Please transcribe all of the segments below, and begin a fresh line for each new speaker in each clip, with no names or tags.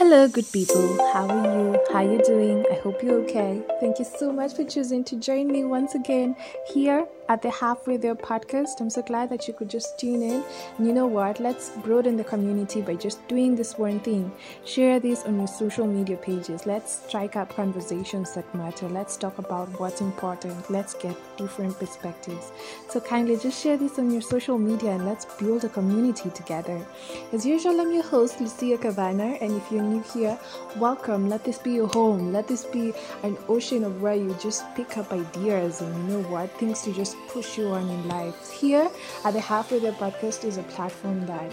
Hello, good people. How are you? How are you doing? I hope you're okay. Thank you so much for choosing to join me once again here at the Halfway There podcast. I'm so glad that you could just tune in. And you know what? Let's broaden the community by just doing this one thing. Share this on your social media pages. Let's strike up conversations that matter. Let's talk about what's important. Let's get different perspectives. So kindly just share this on your social media and let's build a community together. As usual, I'm your host, Lucia Cabana, and if you're new here, welcome. Let this be your home. Let this be an ocean of where you just pick up ideas and you know what? Things to just push you on in life. Here at the Halfway There podcast is a platform that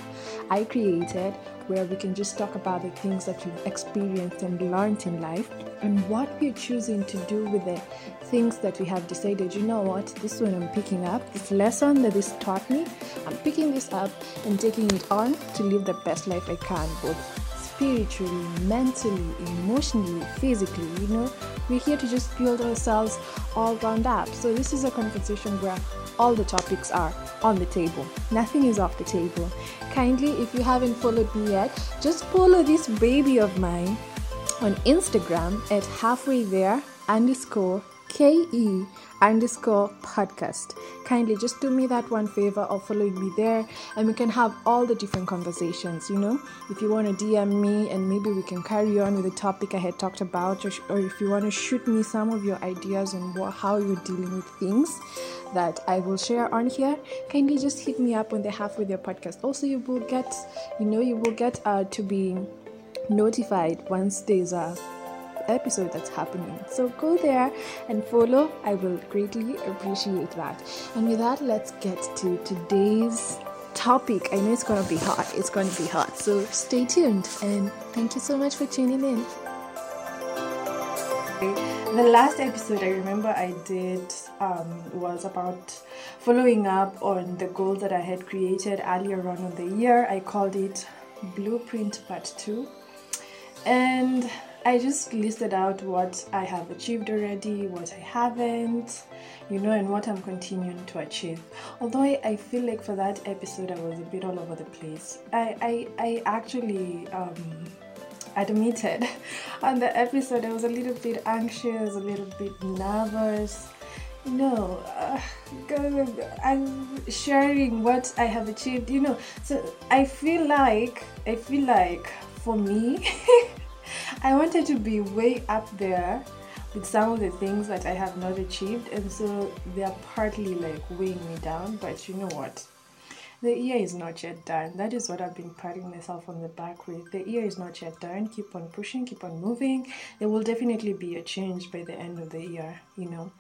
I created where we can just talk about the things that we've experienced and learned in life and what we're choosing to do with the things that we have decided, you know what, this one I'm picking up, this lesson that this taught me, I'm picking this up and taking it on to live the best life I can, both spiritually, mentally, emotionally, physically, you know. We're here to just build ourselves all round up. So this is a conversation where all the topics are on the table. Nothing is off the table. Kindly, if you haven't followed me yet, just follow this baby of mine on Instagram at halfway there underscore KE underscore podcast. Kindly just do me that one favor of following me there and we can have all the different conversations. You know, if you want to DM me and maybe we can carry on with the topic I had talked about, or, or if you want to shoot me some of your ideas on what, how you're dealing with things that I will share on here, kindly just hit me up on the with your podcast. Also, you will get, you know, you will get uh, to be notified once there's a episode that's happening. So go there and follow. I will greatly appreciate that. And with that, let's get to today's topic. I know it's going to be hot. It's going to be hot. So stay tuned and thank you so much for tuning in. The last episode I remember I did um, was about following up on the goals that I had created earlier on in the year. I called it Blueprint Part 2. And I just listed out what I have achieved already, what I haven't, you know, and what I'm continuing to achieve. Although I, feel like for that episode I was a bit all over the place. I, I, I actually um, admitted on the episode I was a little bit anxious, a little bit nervous. No, uh, I'm sharing what I have achieved, you know. So I feel like, I feel like for me, I wanted to be way up there with some of the things that I have not achieved, and so they're partly like weighing me down. But you know what? The year is not yet done. That is what I've been patting myself on the back with. The year is not yet done. Keep on pushing, keep on moving. There will definitely be a change by the end of the year, you know.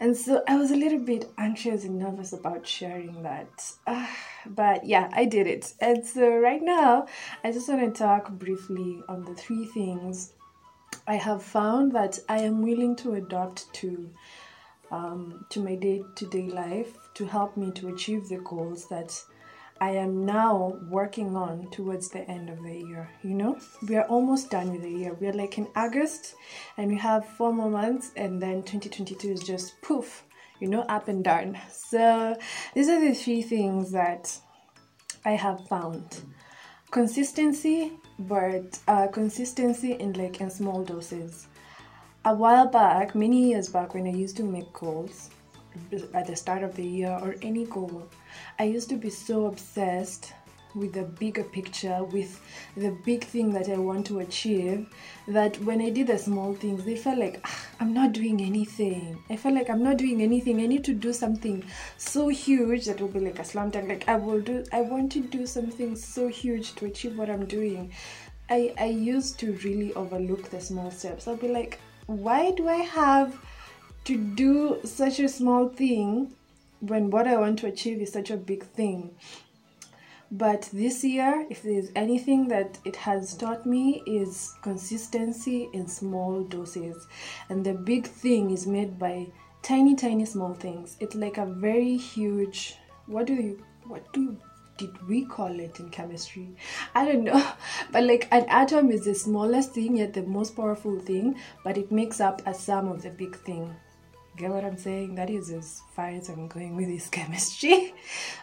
And so I was a little bit anxious and nervous about sharing that. Uh, but yeah, I did it. And so right now, I just want to talk briefly on the three things I have found that I am willing to adopt to um, to my day-to-day life to help me to achieve the goals that I am now working on towards the end of the year. You know, we are almost done with the year. We are like in August and we have four more months, and then 2022 is just poof, you know, up and down. So, these are the three things that I have found consistency, but uh, consistency in like in small doses. A while back, many years back, when I used to make goals, at the start of the year or any goal, I used to be so obsessed with the bigger picture, with the big thing that I want to achieve, that when I did the small things, they felt like ah, I'm not doing anything. I felt like I'm not doing anything. I need to do something so huge that will be like a slam dunk. Like I will do. I want to do something so huge to achieve what I'm doing. I I used to really overlook the small steps. I'll be like, why do I have to do such a small thing when what I want to achieve is such a big thing. But this year, if there's anything that it has taught me, is consistency in small doses. And the big thing is made by tiny, tiny, small things. It's like a very huge. What do you? What do did we call it in chemistry? I don't know. But like an atom is the smallest thing yet the most powerful thing, but it makes up a sum of the big thing. Get what I'm saying? That is as far as I'm going with this chemistry.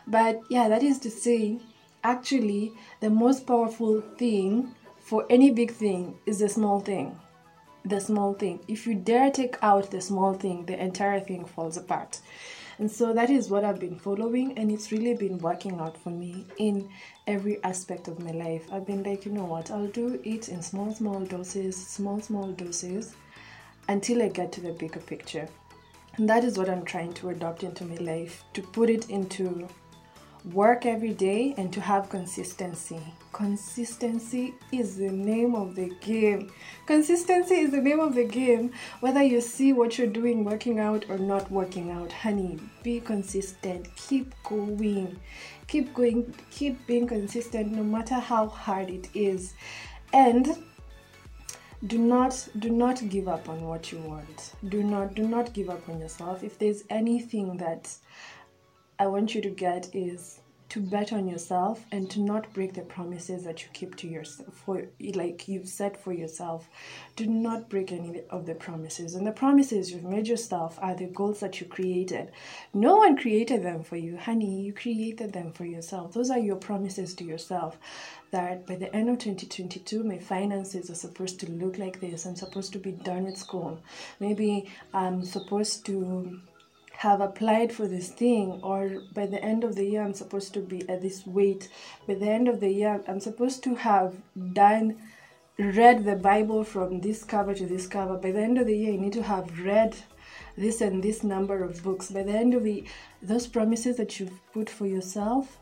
but yeah, that is to say, actually, the most powerful thing for any big thing is the small thing. The small thing. If you dare take out the small thing, the entire thing falls apart. And so that is what I've been following, and it's really been working out for me in every aspect of my life. I've been like, you know what, I'll do it in small, small doses, small, small doses until I get to the bigger picture. And that is what I'm trying to adopt into my life to put it into work every day and to have consistency. Consistency is the name of the game. Consistency is the name of the game. Whether you see what you're doing working out or not working out, honey, be consistent. Keep going. Keep going. Keep being consistent no matter how hard it is. And do not do not give up on what you want. Do not do not give up on yourself. If there's anything that i want you to get is to bet on yourself and to not break the promises that you keep to yourself for like you've set for yourself. Do not break any of the promises. And the promises you've made yourself are the goals that you created. No one created them for you honey. You created them for yourself. Those are your promises to yourself that by the end of 2022 my finances are supposed to look like this. I'm supposed to be done with school. Maybe i'm supposed to have applied for this thing or by the end of the year i'm supposed to be at this weight. By the end of the year i'm supposed to have done read the bible from this cover to this cover. By the end of the year you need to have read this and this number of books. By the end of the those promises that you've put for yourself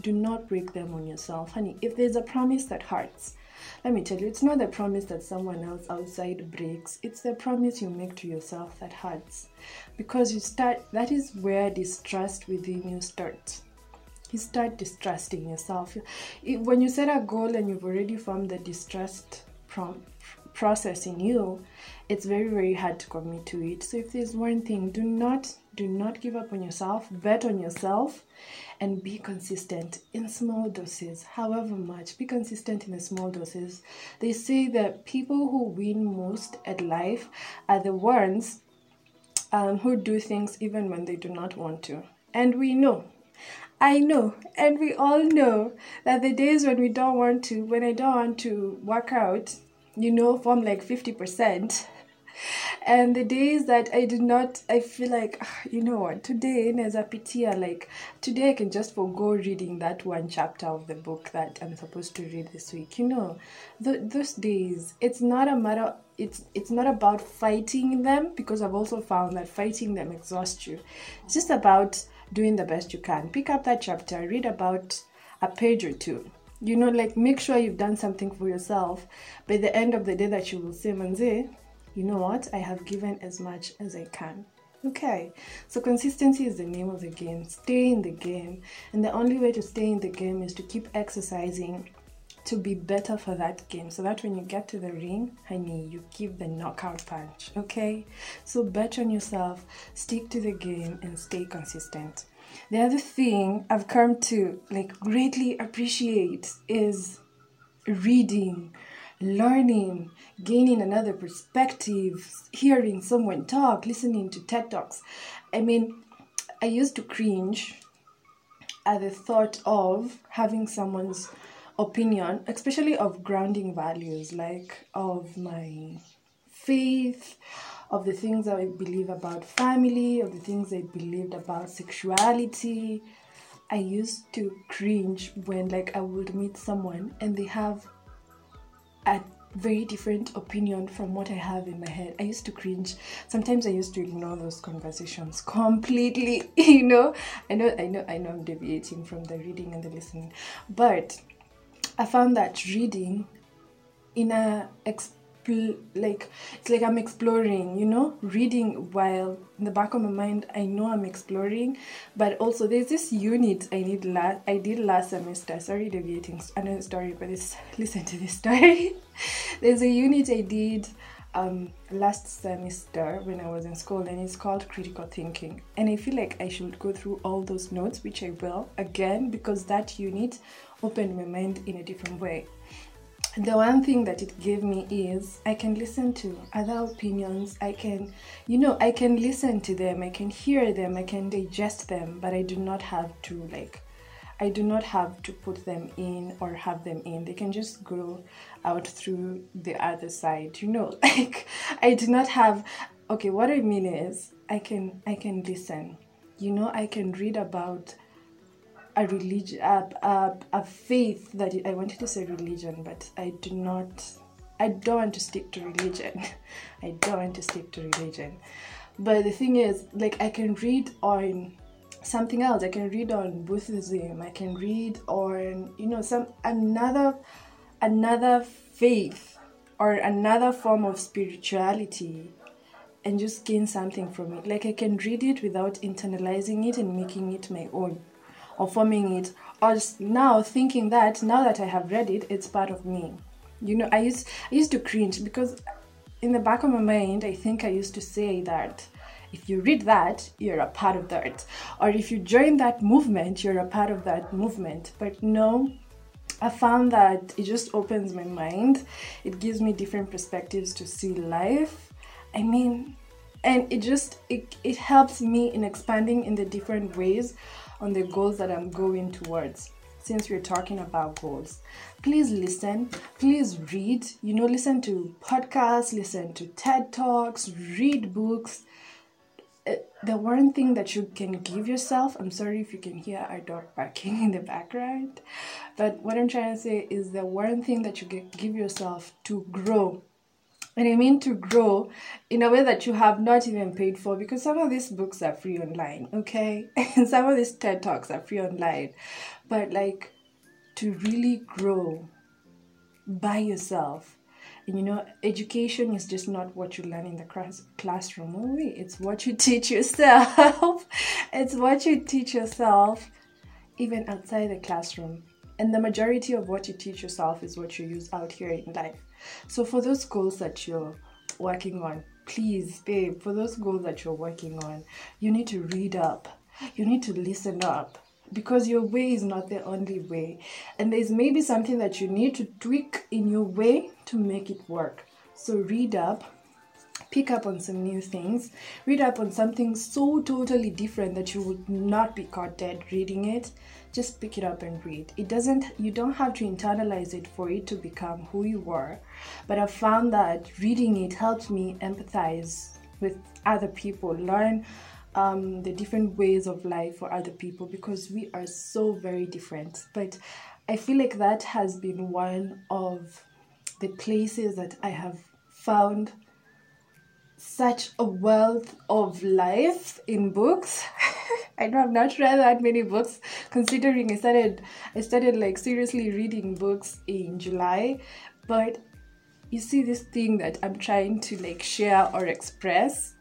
do not break them on yourself honey. If there's a promise that hurts let me tell you it's not the promise that someone else outside breaks. It's the promise you make to yourself that hurts. Because you start that is where distrust within you starts. You start distrusting yourself. When you set a goal and you've already formed the distrust prom- process in you it's very very hard to commit to it. So if there's one thing do not do not give up on yourself. Bet on yourself and be consistent in small doses however much. Be consistent in the small doses. They say that people who win most at life are the ones um, who do things even when they do not want to. And we know. I know, and we all know that the days when we don't want to, when I don't want to work out, you know, from like 50%, and the days that I did not, I feel like, ah, you know what, today, as a PTA, like, today I can just forego reading that one chapter of the book that I'm supposed to read this week. You know, th- those days, it's not a matter, it's, it's not about fighting them because I've also found that fighting them exhausts you. It's just about doing the best you can. Pick up that chapter, read about a page or two you know like make sure you've done something for yourself by the end of the day that you will say manze you know what? I have given as much as I can. Okay, so consistency is the name of the game. Stay in the game. And the only way to stay in the game is to keep exercising to be better for that game so that when you get to the ring, honey, you give the knockout punch. Okay, so bet on yourself, stick to the game, and stay consistent. The other thing I've come to like greatly appreciate is reading learning, gaining another perspective, hearing someone talk, listening to TED Talks. I mean, I used to cringe at the thought of having someone's opinion, especially of grounding values, like of my faith, of the things I believe about family, of the things I believed about sexuality. I used to cringe when like I would meet someone and they have a very different opinion from what I have in my head. I used to cringe. Sometimes I used to ignore those conversations completely, you know. I know I know I know I'm deviating from the reading and the listening. But I found that reading in a like it's like I'm exploring, you know, reading while in the back of my mind I know I'm exploring, but also there's this unit I need last I did last semester. Sorry, deviating another story, but it's listen to this story. there's a unit I did um, last semester when I was in school, and it's called critical thinking. And I feel like I should go through all those notes, which I will again because that unit opened my mind in a different way the one thing that it gave me is I can listen to other opinions. I can, you know, I can listen to them, I can hear them, I can digest them, but I do not have to like I do not have to put them in or have them in. They can just grow out through the other side. You know, like I do not have okay, what I mean is I can I can listen. You know, I can read about a religion a, a, a faith that I wanted to say religion, but I do not I don't want to stick to religion. I don't want to stick to religion. But the thing is, like I can read on something else. I can read on Buddhism. I can read on you know some another another faith or another form of spirituality and just gain something from it. Like I can read it without internalizing it and making it my own or forming it or now thinking that now that I have read it, it's part of me. You know, I used I used to cringe because in the back of my mind, I think I used to say that if you read that, you're a part of that. Or if you join that movement, you're a part of that movement. But no, I found that it just opens my mind. It gives me different perspectives to see life. I mean, and it just it, it helps me in expanding in the different ways on the goals that I'm going towards since we're talking about goals. Please listen, please read, you know, listen to podcasts, listen to TED Talks, read books. Uh, the one thing that you can give yourself, I'm sorry if you can hear our dog barking in the background, but what I'm trying to say is the one thing that you can give yourself to grow and I mean to grow in a way that you have not even paid for because some of these books are free online, okay? And some of these TED Talks are free online. But like to really grow by yourself. And you know, education is just not what you learn in the class- classroom only, it's what you teach yourself. it's what you teach yourself even outside the classroom. And the majority of what you teach yourself is what you use out here in life. So for those goals that you're working on, please, babe, for those goals that you're working on, you need to read up. You need to listen up because your way is not the only way. And there's maybe something that you need to tweak in your way to make it work. So read up, pick up on some new things, read up on something so totally different that you would not be caught dead reading it. Just pick it up and read. It doesn't, you don't have to internalize it for it to become who you are. But I found that reading it helped me empathize with other people, learn um, the different ways of life for other people because we are so very different. But I feel like that has been one of the places that I have found such a wealth of life in books. I know I've not read that many books considering I started I started like seriously reading books in July, but you see this thing that I'm trying to like share or express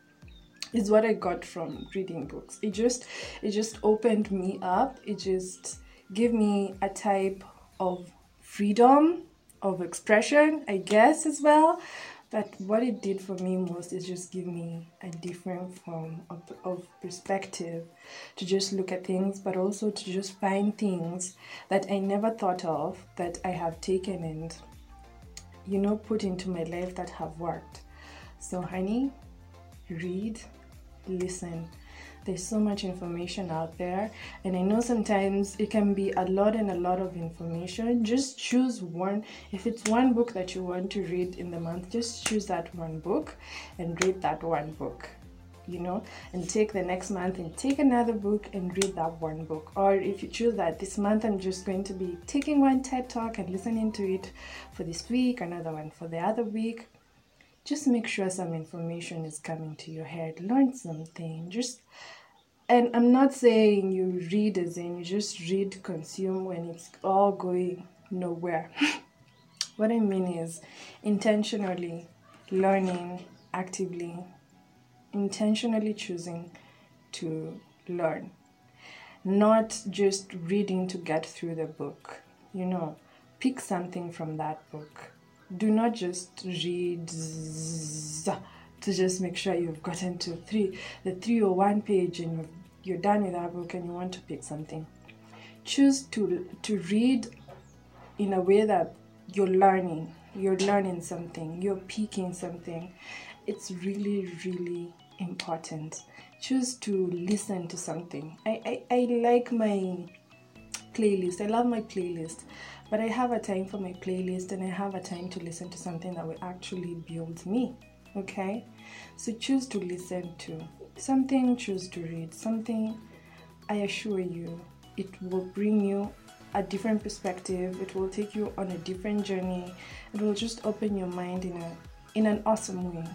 is what I got from reading books. It just it just opened me up. It just gave me a type of freedom of expression, I guess as well. But what it did for me most is just give me a different form of, of perspective to just look at things, but also to just find things that I never thought of that I have taken and, you know, put into my life that have worked. So, honey, read, listen. There's so much information out there, and I know sometimes it can be a lot and a lot of information. Just choose one. If it's one book that you want to read in the month, just choose that one book and read that one book you know, and take the next month and take another book and read that one book. Or if you choose that this month, I'm just going to be taking one TED talk and listening to it for this week, another one for the other week just make sure some information is coming to your head. Learn something. Just and I'm not saying you read as in you just read, consume when it's all going nowhere. what I mean is intentionally learning actively, intentionally choosing to learn, not just reading to get through the book. You know, pick something from that book do not just read to just make sure you've gotten to three the three or one page and you're done with that book and you want to pick something choose to to read in a way that you're learning you're learning something you're picking something it's really really important choose to listen to something i i, I like my playlist. I love my playlist. But I have a time for my playlist and I have a time to listen to something that will actually build me. Okay? So choose to listen to something, choose to read something. I assure you, it will bring you a different perspective. It will take you on a different journey. It will just open your mind in a in an awesome way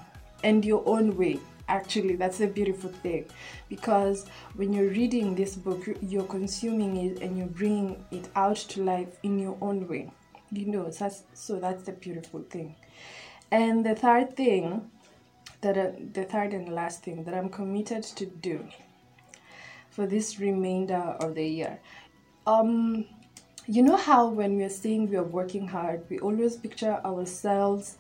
and your own way actually that's a beautiful thing because when you're reading this book you're consuming it and you're bringing it out to life in your own way you know that's so that's the beautiful thing and the third thing that the third and last thing that i'm committed to do for this remainder of the year um you know how when we're saying we're working hard we always picture ourselves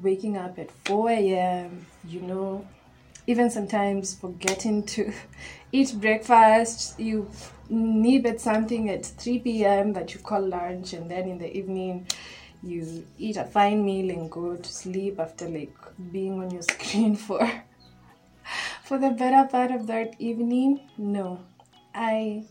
waking up at 4 a.m you know even sometimes forgetting to eat breakfast. You need something at 3 p.m. that you call lunch, and then in the evening, you eat a fine meal and go to sleep after like being on your screen for for the better part of that evening. No, I.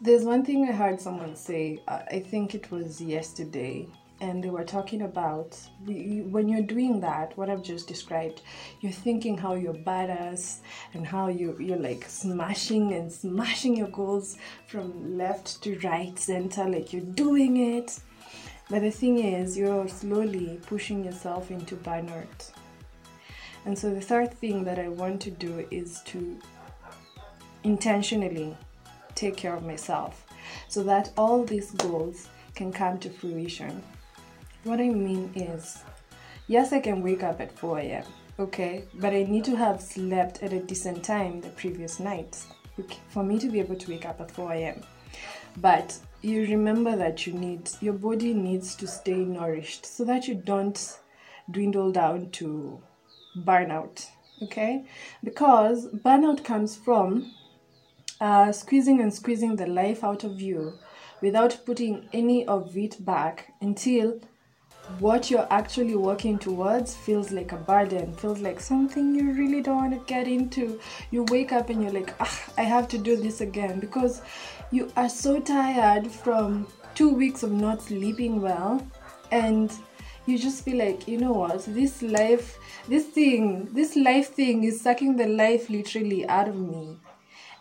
There's one thing I heard someone say. Uh, I think it was yesterday and they were talking about when you're doing that what i've just described you're thinking how you're badass and how you, you're like smashing and smashing your goals from left to right center like you're doing it but the thing is you're slowly pushing yourself into burnout and so the third thing that i want to do is to intentionally take care of myself so that all these goals can come to fruition what I mean is, yes, I can wake up at 4 a.m., okay, but I need to have slept at a decent time the previous night for me to be able to wake up at 4 a.m. But you remember that you need, your body needs to stay nourished so that you don't dwindle down to burnout, okay? Because burnout comes from uh, squeezing and squeezing the life out of you without putting any of it back until what you're actually working towards feels like a burden, feels like something you really don't want to get into. You wake up and you're like, ah, I have to do this again because you are so tired from two weeks of not sleeping well and you just feel like you know what this life this thing this life thing is sucking the life literally out of me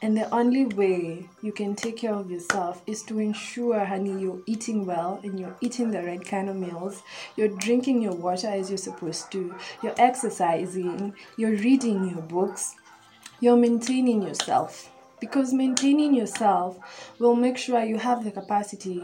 and the only way you can take care of yourself is to ensure, honey, you're eating well and you're eating the right kind of meals. You're drinking your water as you're supposed to. You're exercising. You're reading your books. You're maintaining yourself. Because maintaining yourself will make sure you have the capacity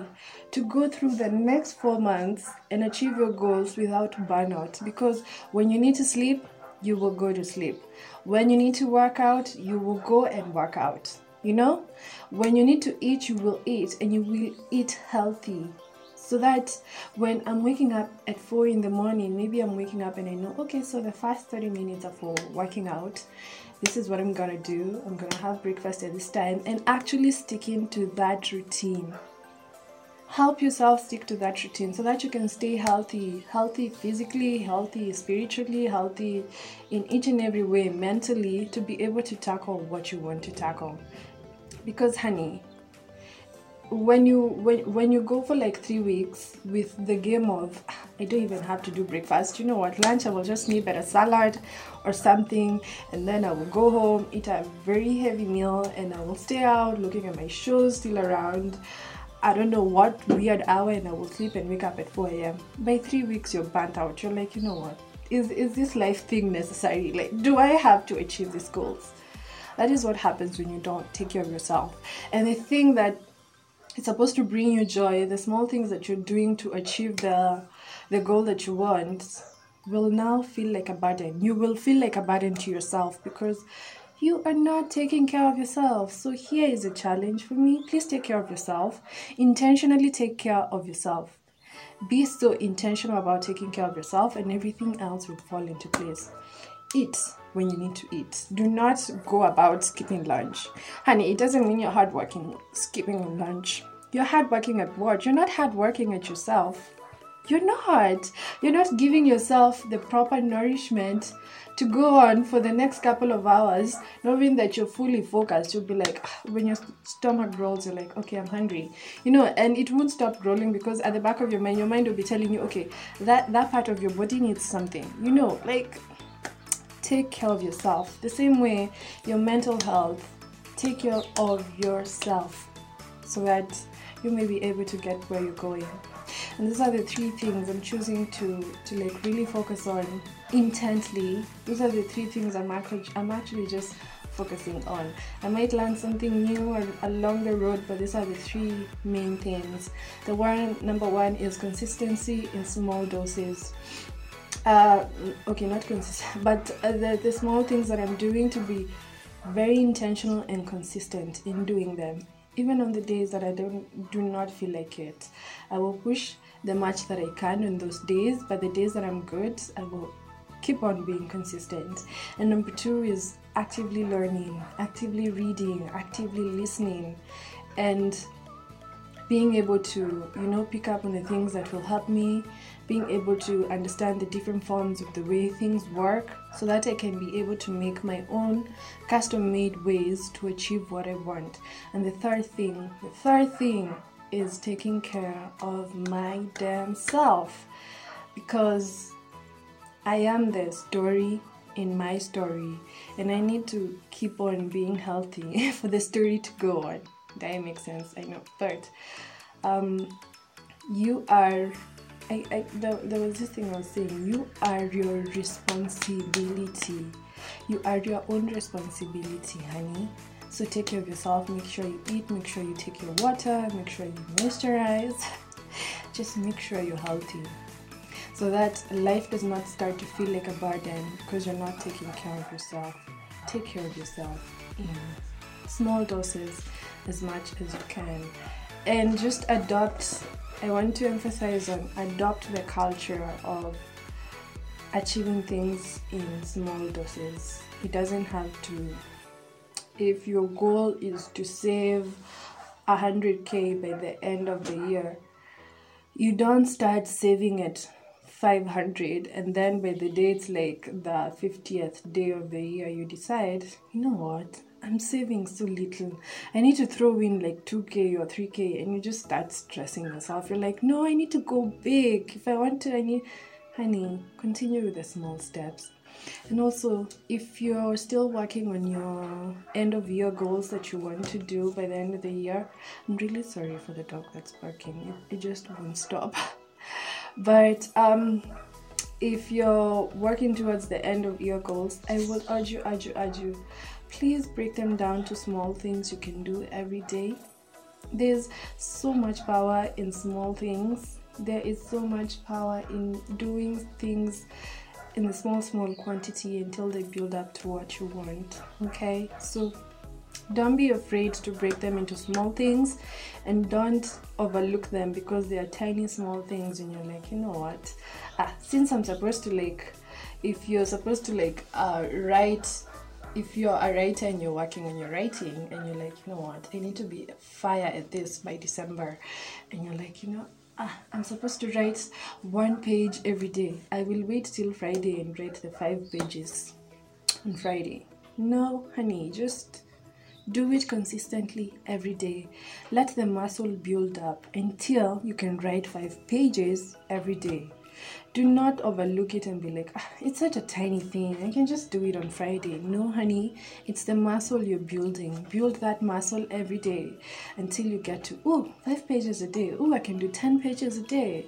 to go through the next four months and achieve your goals without burnout. Because when you need to sleep, you will go to sleep. When you need to work out, you will go and work out. You know, when you need to eat, you will eat and you will eat healthy. So that when I'm waking up at 4 in the morning, maybe I'm waking up and I know, okay, so the first 30 minutes are for working out. This is what I'm gonna do. I'm gonna have breakfast at this time and actually sticking to that routine help yourself stick to that routine so that you can stay healthy healthy physically healthy spiritually healthy in each and every way mentally to be able to tackle what you want to tackle. Because honey when you when, when you go for like three weeks with the game of i don't even have to do breakfast. You know what? Lunch i will just need a salad or something and then i will go home eat a very heavy meal and i will stay out looking at my shows still around I don't know what weird hour and I will sleep and wake up at 4 a.m. By three weeks, you're burnt out. You're like, you know what? Is, is this life thing necessary? Like, do I have to achieve these goals? That is what happens when you don't take care of yourself. And the thing that it's supposed to bring you joy, the small things that you're doing to achieve the the goal that you want will now feel like a burden. You will feel like a burden to yourself because you are not taking care of yourself. So here is a challenge for me. Please take care of yourself. Intentionally take care of yourself. Be so intentional about taking care of yourself, and everything else will fall into place. Eat when you need to eat. Do not go about skipping lunch. Honey, it doesn't mean you're hardworking skipping lunch. You're hardworking at work. You're not hardworking at yourself. You're not. You're not giving yourself the proper nourishment to go on for the next couple of hours, knowing that you're fully focused. You'll be like, ah, when your stomach growls, you're like, okay, I'm hungry, you know, and it won't stop growling because at the back of your mind, your mind will be telling you, okay, that that part of your body needs something, you know, like take care of yourself. The same way your mental health, take care of yourself so that you may be able to get where you're going. And these are the three things I'm choosing to to like really focus on intently. These are the three things I'm actually I'm actually just focusing on. I might learn something new along the road, but these are the three main things. The one number one is consistency in small doses. Uh, okay, not consistent, but uh, the, the small things that I'm doing to be very intentional and consistent in doing them even on the days that I don't do not feel like it. I will push the much that I can in those days, but the days that I'm good, I will keep on being consistent. And number two is actively learning, actively reading, actively listening, and being able to, you know, pick up on the things that will help me being able to understand the different forms of the way things work so that I can be able to make my own custom made ways to achieve what I want. And the third thing, the third thing is taking care of my damn self because I am the story in my story and I need to keep on being healthy for the story to go on. That makes sense, I know. But um, you are I, I there, there was this thing I was saying. You are your responsibility. You are your own responsibility, honey. So take care of yourself. Make sure you eat. Make sure you take your water. Make sure you moisturize. Just make sure you're healthy, so that life does not start to feel like a burden because you're not taking care of yourself. Take care of yourself in small doses, as much as you can, and just adopt I want to emphasize on adopt the culture of achieving things in small doses. It doesn't have to, if your goal is to save 100k by the end of the year, you don't start saving it 500 and then by the day it's like the 50th day of the year you decide you know what I'm saving so little. I need to throw in like 2k or 3k, and you just start stressing yourself. You're like, no, I need to go big. If I want to, I need, honey, continue with the small steps. And also, if you're still working on your end of year goals that you want to do by the end of the year, I'm really sorry for the dog that's barking. It, it just won't stop. but um, if you're working towards the end of year goals, I would urge you, urge you, urge you please break them down to small things you can do every day. There's so much power in small things. There is so much power in doing things in a small, small quantity until they build up to what you want. Okay, so don't be afraid to break them into small things and don't overlook them because they are tiny, small things, and you're like, you know what? Ah, since I'm supposed to like, if you're supposed to like uh, write if you're a writer and you're working on your writing and you're like, you know what, I need to be fire at this by December, and you're like, you know, ah, I'm supposed to write one page every day. I will wait till Friday and write the five pages on Friday. No, honey, just do it consistently every day. Let the muscle build up until you can write five pages every day do not overlook it and be like, ah, it's such a tiny thing. I can just do it on Friday. No, honey, it's the muscle you're building. Build that muscle every day until you get to, oh, five pages a day. Oh, I can do 10 pages a day.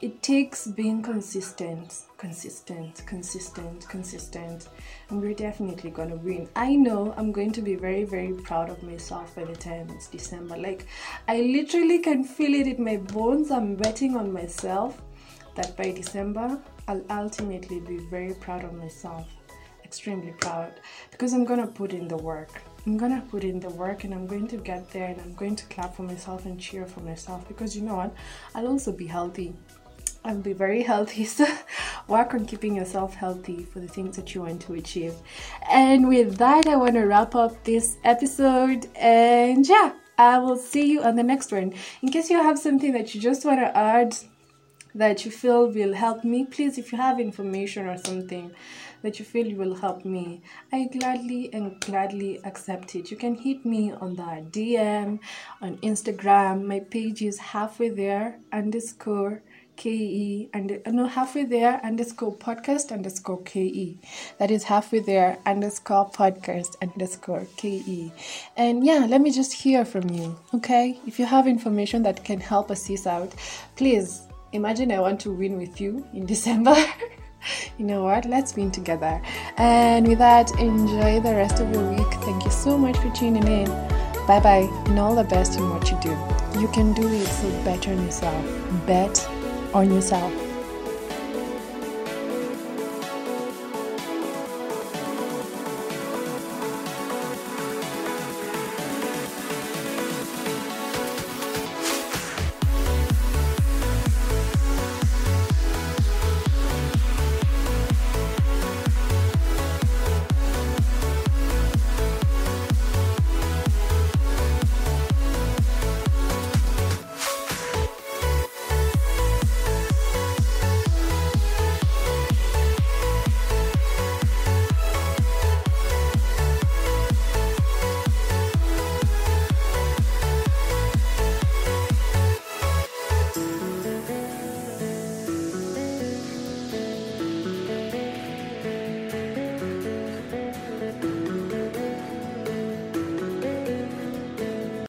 It takes being consistent, consistent, consistent, consistent, and we're definitely gonna win. I know I'm going to be very, very proud of myself by the time it's December. Like, I literally can feel it in my bones. I'm betting on myself that by December, I'll ultimately be very proud of myself. Extremely proud because I'm gonna put in the work. I'm gonna put in the work and I'm going to get there and I'm going to clap for myself and cheer for myself because you know what? I'll also be healthy. I'll be very healthy. So work on keeping yourself healthy for the things that you want to achieve. And with that, I want to wrap up this episode. And yeah, I will see you on the next one. In case you have something that you just want to add, that you feel will help me, please, if you have information or something that you feel will help me, I gladly and gladly accept it. You can hit me on the DM on Instagram. My page is halfway there underscore ke and uh, no halfway there underscore podcast underscore ke that is halfway there underscore podcast underscore ke and yeah let me just hear from you okay if you have information that can help us out please imagine i want to win with you in december. You know what? Let's win together. And with that enjoy the rest of your week. Thank you so much for tuning in. Bye bye and all the best in what you do. You can do it so bet on yourself. Bet on yourself.